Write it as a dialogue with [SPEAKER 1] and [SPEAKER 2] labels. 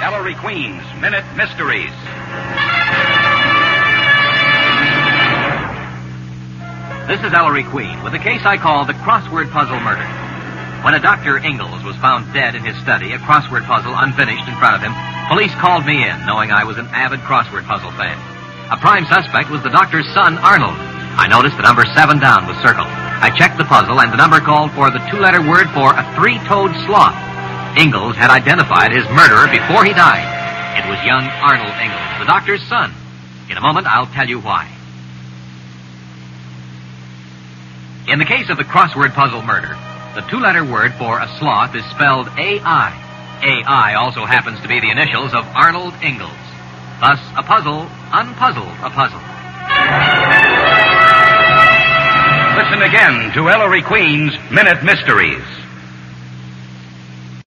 [SPEAKER 1] Ellery Queen's Minute Mysteries. This is Ellery Queen with a case I call the crossword puzzle murder. When a Dr. Ingalls was found dead in his study, a crossword puzzle unfinished in front of him, police called me in, knowing I was an avid crossword puzzle fan. A prime suspect was the doctor's son, Arnold. I noticed the number seven down was circled. I checked the puzzle, and the number called for the two-letter word for a three-toed sloth. Ingalls had identified his murderer before he died. It was young Arnold Ingalls, the doctor's son. In a moment, I'll tell you why. In the case of the crossword puzzle murder, the two-letter word for a sloth is spelled A-I. A-I also happens to be the initials of Arnold Ingalls. Thus, a puzzle unpuzzled a puzzle. Listen again to Ellery Queen's Minute Mysteries.